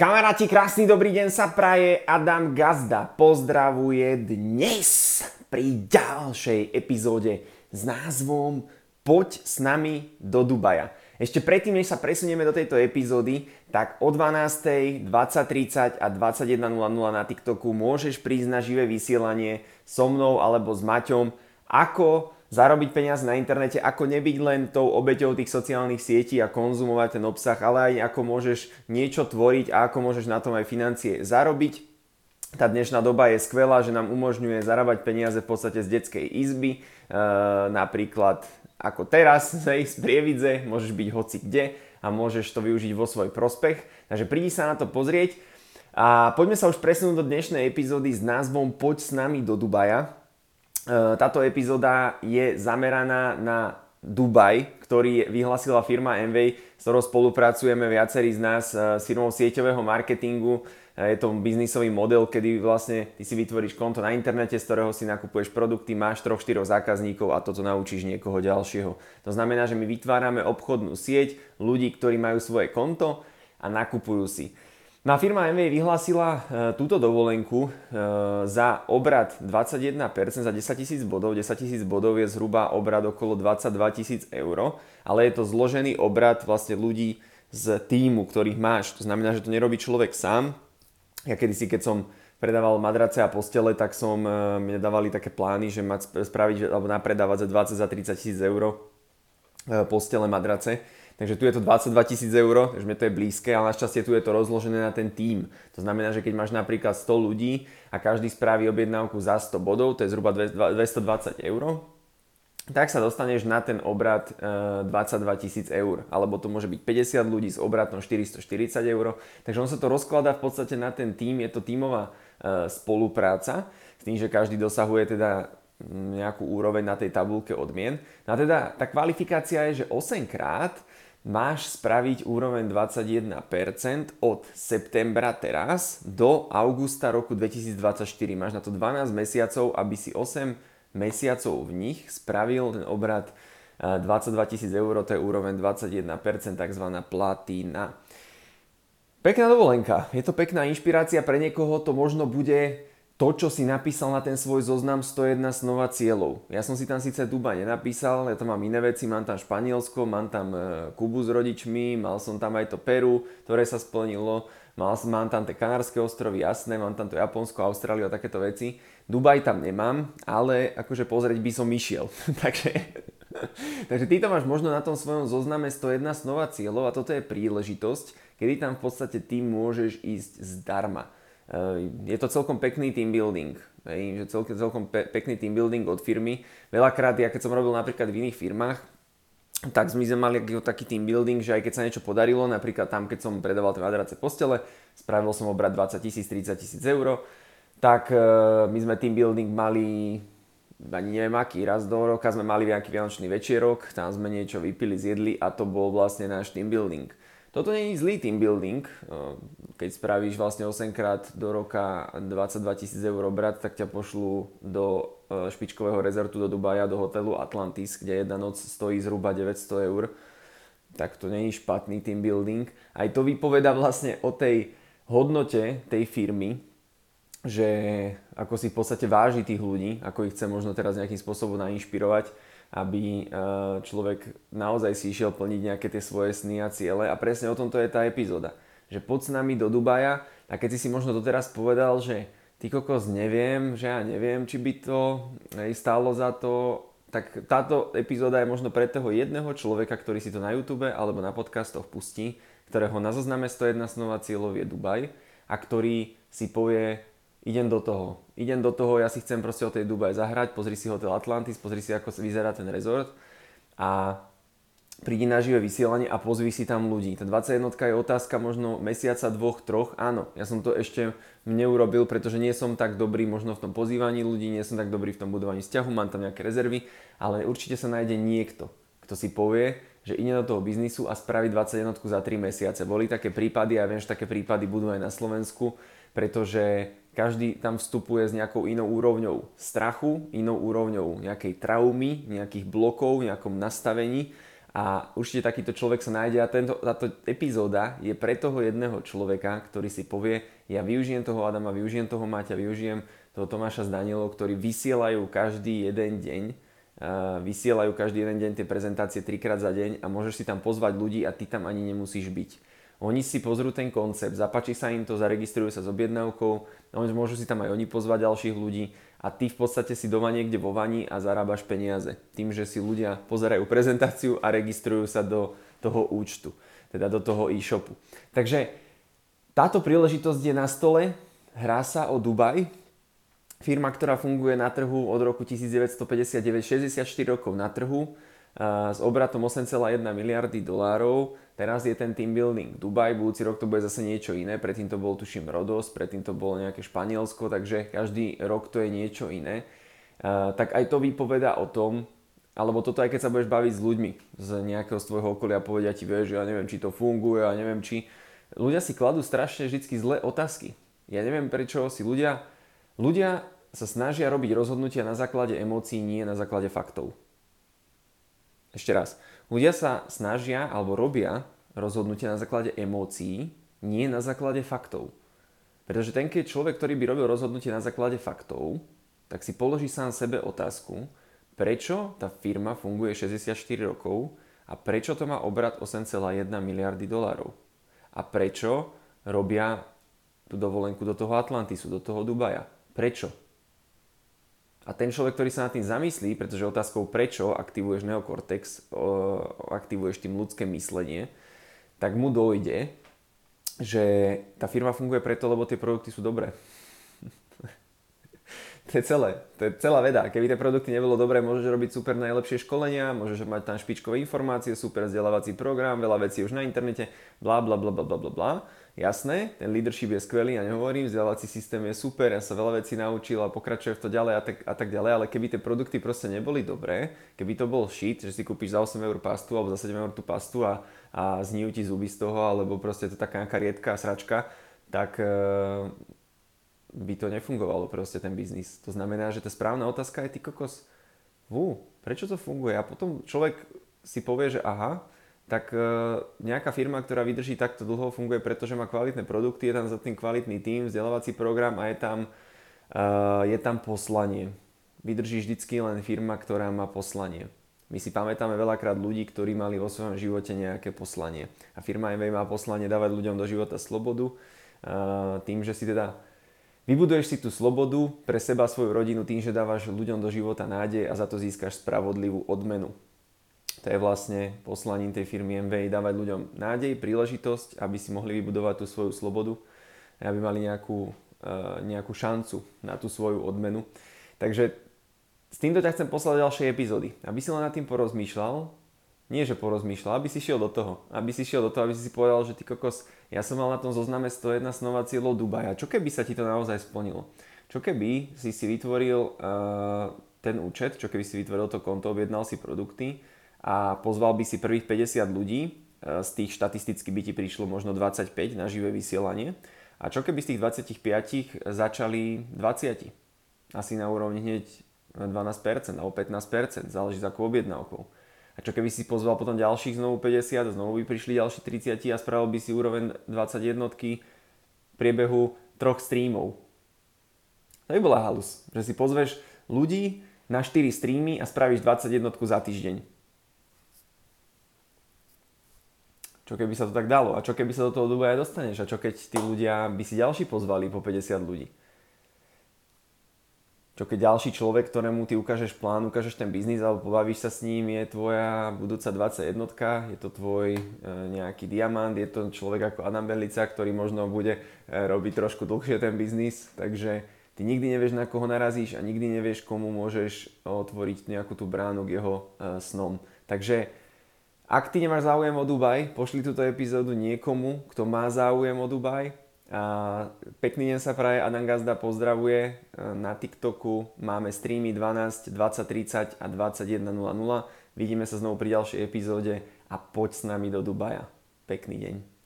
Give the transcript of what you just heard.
Kamaráti, krásny dobrý deň sa praje. Adam Gazda pozdravuje dnes pri ďalšej epizóde s názvom Poď s nami do Dubaja. Ešte predtým, než sa presunieme do tejto epizódy, tak o 12.00, 20.30 a 21.00 na TikToku môžeš prísť na živé vysielanie so mnou alebo s Maťom, ako zarobiť peniaze na internete, ako nebyť len tou obeťou tých sociálnych sietí a konzumovať ten obsah, ale aj ako môžeš niečo tvoriť a ako môžeš na tom aj financie zarobiť. Tá dnešná doba je skvelá, že nám umožňuje zarábať peniaze v podstate z detskej izby, e, napríklad ako teraz, hej, z Prievidze, môžeš byť hoci kde a môžeš to využiť vo svoj prospech. Takže prídi sa na to pozrieť a poďme sa už presunúť do dnešnej epizódy s názvom Poď s nami do Dubaja. E, táto epizóda je zameraná na Dubaj, ktorý vyhlasila firma Envy, s ktorou spolupracujeme viacerí z nás e, s firmou sieťového marketingu. E, je to biznisový model, kedy vlastne ty si vytvoríš konto na internete, z ktorého si nakupuješ produkty, máš troch, štyroch zákazníkov a toto naučíš niekoho ďalšieho. To znamená, že my vytvárame obchodnú sieť ľudí, ktorí majú svoje konto a nakupujú si. No a firma MV vyhlásila e, túto dovolenku e, za obrad 21% za 10 tisíc bodov. 10 tisíc bodov je zhruba obrad okolo 22 tisíc eur, ale je to zložený obrad vlastne ľudí z týmu, ktorých máš. To znamená, že to nerobí človek sám. Ja kedysi, keď som predával madrace a postele, tak som, e, mi dávali také plány, že mať spraviť alebo napredávať za 20 za 30 tisíc eur postele, madrace Takže tu je to 22 tisíc eur, takže mi to je blízke, ale našťastie tu je to rozložené na ten tím. To znamená, že keď máš napríklad 100 ľudí a každý spraví objednávku za 100 bodov, to je zhruba 220 eur, tak sa dostaneš na ten obrad 22 e, tisíc eur. Alebo to môže byť 50 ľudí s obratom 440 eur. Takže on sa to rozkladá v podstate na ten tím, je to tímová e, spolupráca, s tým, že každý dosahuje teda nejakú úroveň na tej tabulke odmien. No a teda tá kvalifikácia je, že 8 krát máš spraviť úroveň 21% od septembra teraz do augusta roku 2024. Máš na to 12 mesiacov, aby si 8 mesiacov v nich spravil ten obrad 22 tisíc eur, to je úroveň 21%, tzv. platina. Pekná dovolenka, je to pekná inšpirácia, pre niekoho to možno bude to, čo si napísal na ten svoj zoznam 101 snova cieľov. Ja som si tam síce Duba nenapísal, ja tam mám iné veci, mám tam Španielsko, mám tam e, Kubu s rodičmi, mal som tam aj to Peru, ktoré sa splnilo, mal, mám tam tie Kanárske ostrovy, jasné, mám tam to Japonsko, Austráliu a takéto veci. Dubaj tam nemám, ale akože pozrieť by som išiel. takže, takže ty to máš možno na tom svojom zozname 101 snova cieľov a toto je príležitosť, kedy tam v podstate ty môžeš ísť zdarma je to celkom pekný team building. Hej, že celkom, celkom pe- pekný team building od firmy. Veľakrát, ja keď som robil napríklad v iných firmách, tak sme mali taký team building, že aj keď sa niečo podarilo, napríklad tam, keď som predával tie madrace postele, spravil som obrad 20 tisíc, 30 tisíc eur, tak e, my sme team building mali ani neviem aký, raz do roka sme mali nejaký vianočný večierok, tam sme niečo vypili, zjedli a to bol vlastne náš team building. Toto nie je zlý team building. Keď spravíš vlastne 8 krát do roka 22 tisíc eur obrat, tak ťa pošlú do e, špičkového rezortu do Dubaja, do hotelu Atlantis, kde jedna noc stojí zhruba 900 eur. Tak to je špatný team building. Aj to vypoveda vlastne o tej hodnote tej firmy, že ako si v podstate váži tých ľudí, ako ich chce možno teraz nejakým spôsobom nainšpirovať aby eh, človek naozaj si išiel plniť nejaké tie svoje sny a ciele a presne o tomto je tá epizóda. Že poď s nami do Dubaja a keď si si možno doteraz povedal, že ty kokos neviem, že ja neviem, či by to stálo za to, tak táto epizóda je možno pre toho jedného človeka, ktorý si to na YouTube alebo na podcastoch pustí, ktorého na zozname 101 snova cieľov je Dubaj a ktorý si povie, idem do toho. Idem do toho, ja si chcem proste o tej Dubaj zahrať, pozri si hotel Atlantis, pozri si, ako vyzerá ten rezort a prídi na živé vysielanie a pozvi si tam ľudí. Tá 21 je otázka možno mesiaca, dvoch, troch. Áno, ja som to ešte neurobil, pretože nie som tak dobrý možno v tom pozývaní ľudí, nie som tak dobrý v tom budovaní vzťahu, mám tam nejaké rezervy, ale určite sa nájde niekto, kto si povie, že ide do toho biznisu a spraví 21 za 3 mesiace. Boli také prípady ja viem, že také prípady budú aj na Slovensku, pretože každý tam vstupuje s nejakou inou úrovňou strachu, inou úrovňou nejakej traumy, nejakých blokov, nejakom nastavení A určite takýto človek sa nájde a tento, táto epizóda je pre toho jedného človeka, ktorý si povie, ja využijem toho Adama, využijem toho Maťa, využijem toho Tomáša s Danielou, ktorí vysielajú každý jeden deň, vysielajú každý jeden deň tie prezentácie trikrát za deň a môžeš si tam pozvať ľudí a ty tam ani nemusíš byť. Oni si pozrú ten koncept, zapáči sa im to, zaregistrujú sa s objednávkou, môžu si tam aj oni pozvať ďalších ľudí a ty v podstate si doma niekde vo vani a zarábaš peniaze. Tým, že si ľudia pozerajú prezentáciu a registrujú sa do toho účtu, teda do toho e-shopu. Takže táto príležitosť je na stole, hrá sa o Dubaj, firma, ktorá funguje na trhu od roku 1959, 64 rokov na trhu, s obratom 8,1 miliardy dolárov. Teraz je ten team building Dubaj, budúci rok to bude zase niečo iné, predtým to bol tuším Rodos, predtým to bolo nejaké Španielsko, takže každý rok to je niečo iné. Tak aj to vypoveda o tom, alebo toto aj keď sa budeš baviť s ľuďmi z nejakého z tvojho okolia, povedia ti, vieš, ja neviem, či to funguje, ja neviem, či... Ľudia si kladú strašne vždy zlé otázky. Ja neviem, prečo si ľudia... Ľudia sa snažia robiť rozhodnutia na základe emócií, nie na základe faktov. Ešte raz. Ľudia sa snažia alebo robia rozhodnutia na základe emócií, nie na základe faktov. Pretože ten, keď človek, ktorý by robil rozhodnutie na základe faktov, tak si položí sám sebe otázku, prečo tá firma funguje 64 rokov a prečo to má obrad 8,1 miliardy dolárov. A prečo robia tú dovolenku do toho Atlantisu, do toho Dubaja. Prečo? A ten človek, ktorý sa nad tým zamyslí, pretože otázkou prečo aktivuješ neokortex, aktivuješ tým ľudské myslenie, tak mu dojde, že tá firma funguje preto, lebo tie produkty sú dobré. to je celé. To je celá veda. Keby tie produkty nebolo dobré, môžeš robiť super najlepšie školenia, môžeš mať tam špičkové informácie, super vzdelávací program, veľa vecí už na internete, bla bla bla bla bla bla bla. Jasné, ten leadership je skvelý, ja nehovorím, vzdelávací systém je super, ja sa veľa vecí naučil a pokračujem v to ďalej a tak, a tak ďalej, ale keby tie produkty proste neboli dobré, keby to bol shit, že si kúpiš za 8 eur pastu alebo za 7 eur tú pastu a, a znijú ti zuby z toho, alebo proste je to taká nejaká riedka sračka, tak e, by to nefungovalo proste ten biznis. To znamená, že tá správna otázka je ty kokos, vú, prečo to funguje? A potom človek si povie, že aha, tak e, nejaká firma, ktorá vydrží takto dlho, funguje preto, že má kvalitné produkty, je tam za tým kvalitný tým, vzdelávací program a je tam, e, je tam poslanie. Vydrží vždycky len firma, ktorá má poslanie. My si pamätáme veľakrát ľudí, ktorí mali vo svojom živote nejaké poslanie. A firma MV má poslanie dávať ľuďom do života slobodu, e, tým, že si teda Vybuduješ si tú slobodu pre seba, svoju rodinu tým, že dávaš ľuďom do života nádej a za to získaš spravodlivú odmenu. To je vlastne poslaním tej firmy MV dávať ľuďom nádej, príležitosť, aby si mohli vybudovať tú svoju slobodu, aby mali nejakú, uh, nejakú šancu na tú svoju odmenu. Takže s týmto ťa chcem poslať ďalšie epizódy, aby si len nad tým porozmýšľal, nie že porozmýšľal, aby si šiel do toho. Aby si šiel do toho, aby si si povedal, že ty kokos, ja som mal na tom zozname 101 snová cieľov Dubaja. Čo keby sa ti to naozaj splnilo? Čo keby si si vytvoril uh, ten účet, čo keby si vytvoril to konto, objednal si produkty, a pozval by si prvých 50 ľudí, e, z tých štatisticky by ti prišlo možno 25 na živé vysielanie. A čo keby z tých 25 začali 20? Asi na úrovni hneď 12% alebo 15%, záleží za akou objednávkou. A čo keby si pozval potom ďalších znovu 50, znovu by prišli ďalší 30 a spravil by si úroveň 21 v priebehu troch streamov. To by bola halus, že si pozveš ľudí na 4 streamy a spravíš 21 za týždeň. Čo keby sa to tak dalo? A čo keby sa do toho Dubaja dostaneš? A čo keď tí ľudia by si ďalší pozvali po 50 ľudí? Čo keď ďalší človek, ktorému ty ukážeš plán, ukážeš ten biznis alebo pobavíš sa s ním, je tvoja budúca 21, je to tvoj e, nejaký diamant, je to človek ako Adam Berlica, ktorý možno bude e, robiť trošku dlhšie ten biznis, takže ty nikdy nevieš, na koho narazíš a nikdy nevieš, komu môžeš otvoriť nejakú tú bránu k jeho e, snom. Takže ak ty nemáš záujem o Dubaj, pošli túto epizódu niekomu, kto má záujem o Dubaj. A pekný deň sa praje, Adam Gazda pozdravuje. Na TikToku máme streamy 12, 20, 30 a 21.00. Vidíme sa znovu pri ďalšej epizóde a poď s nami do Dubaja. Pekný deň.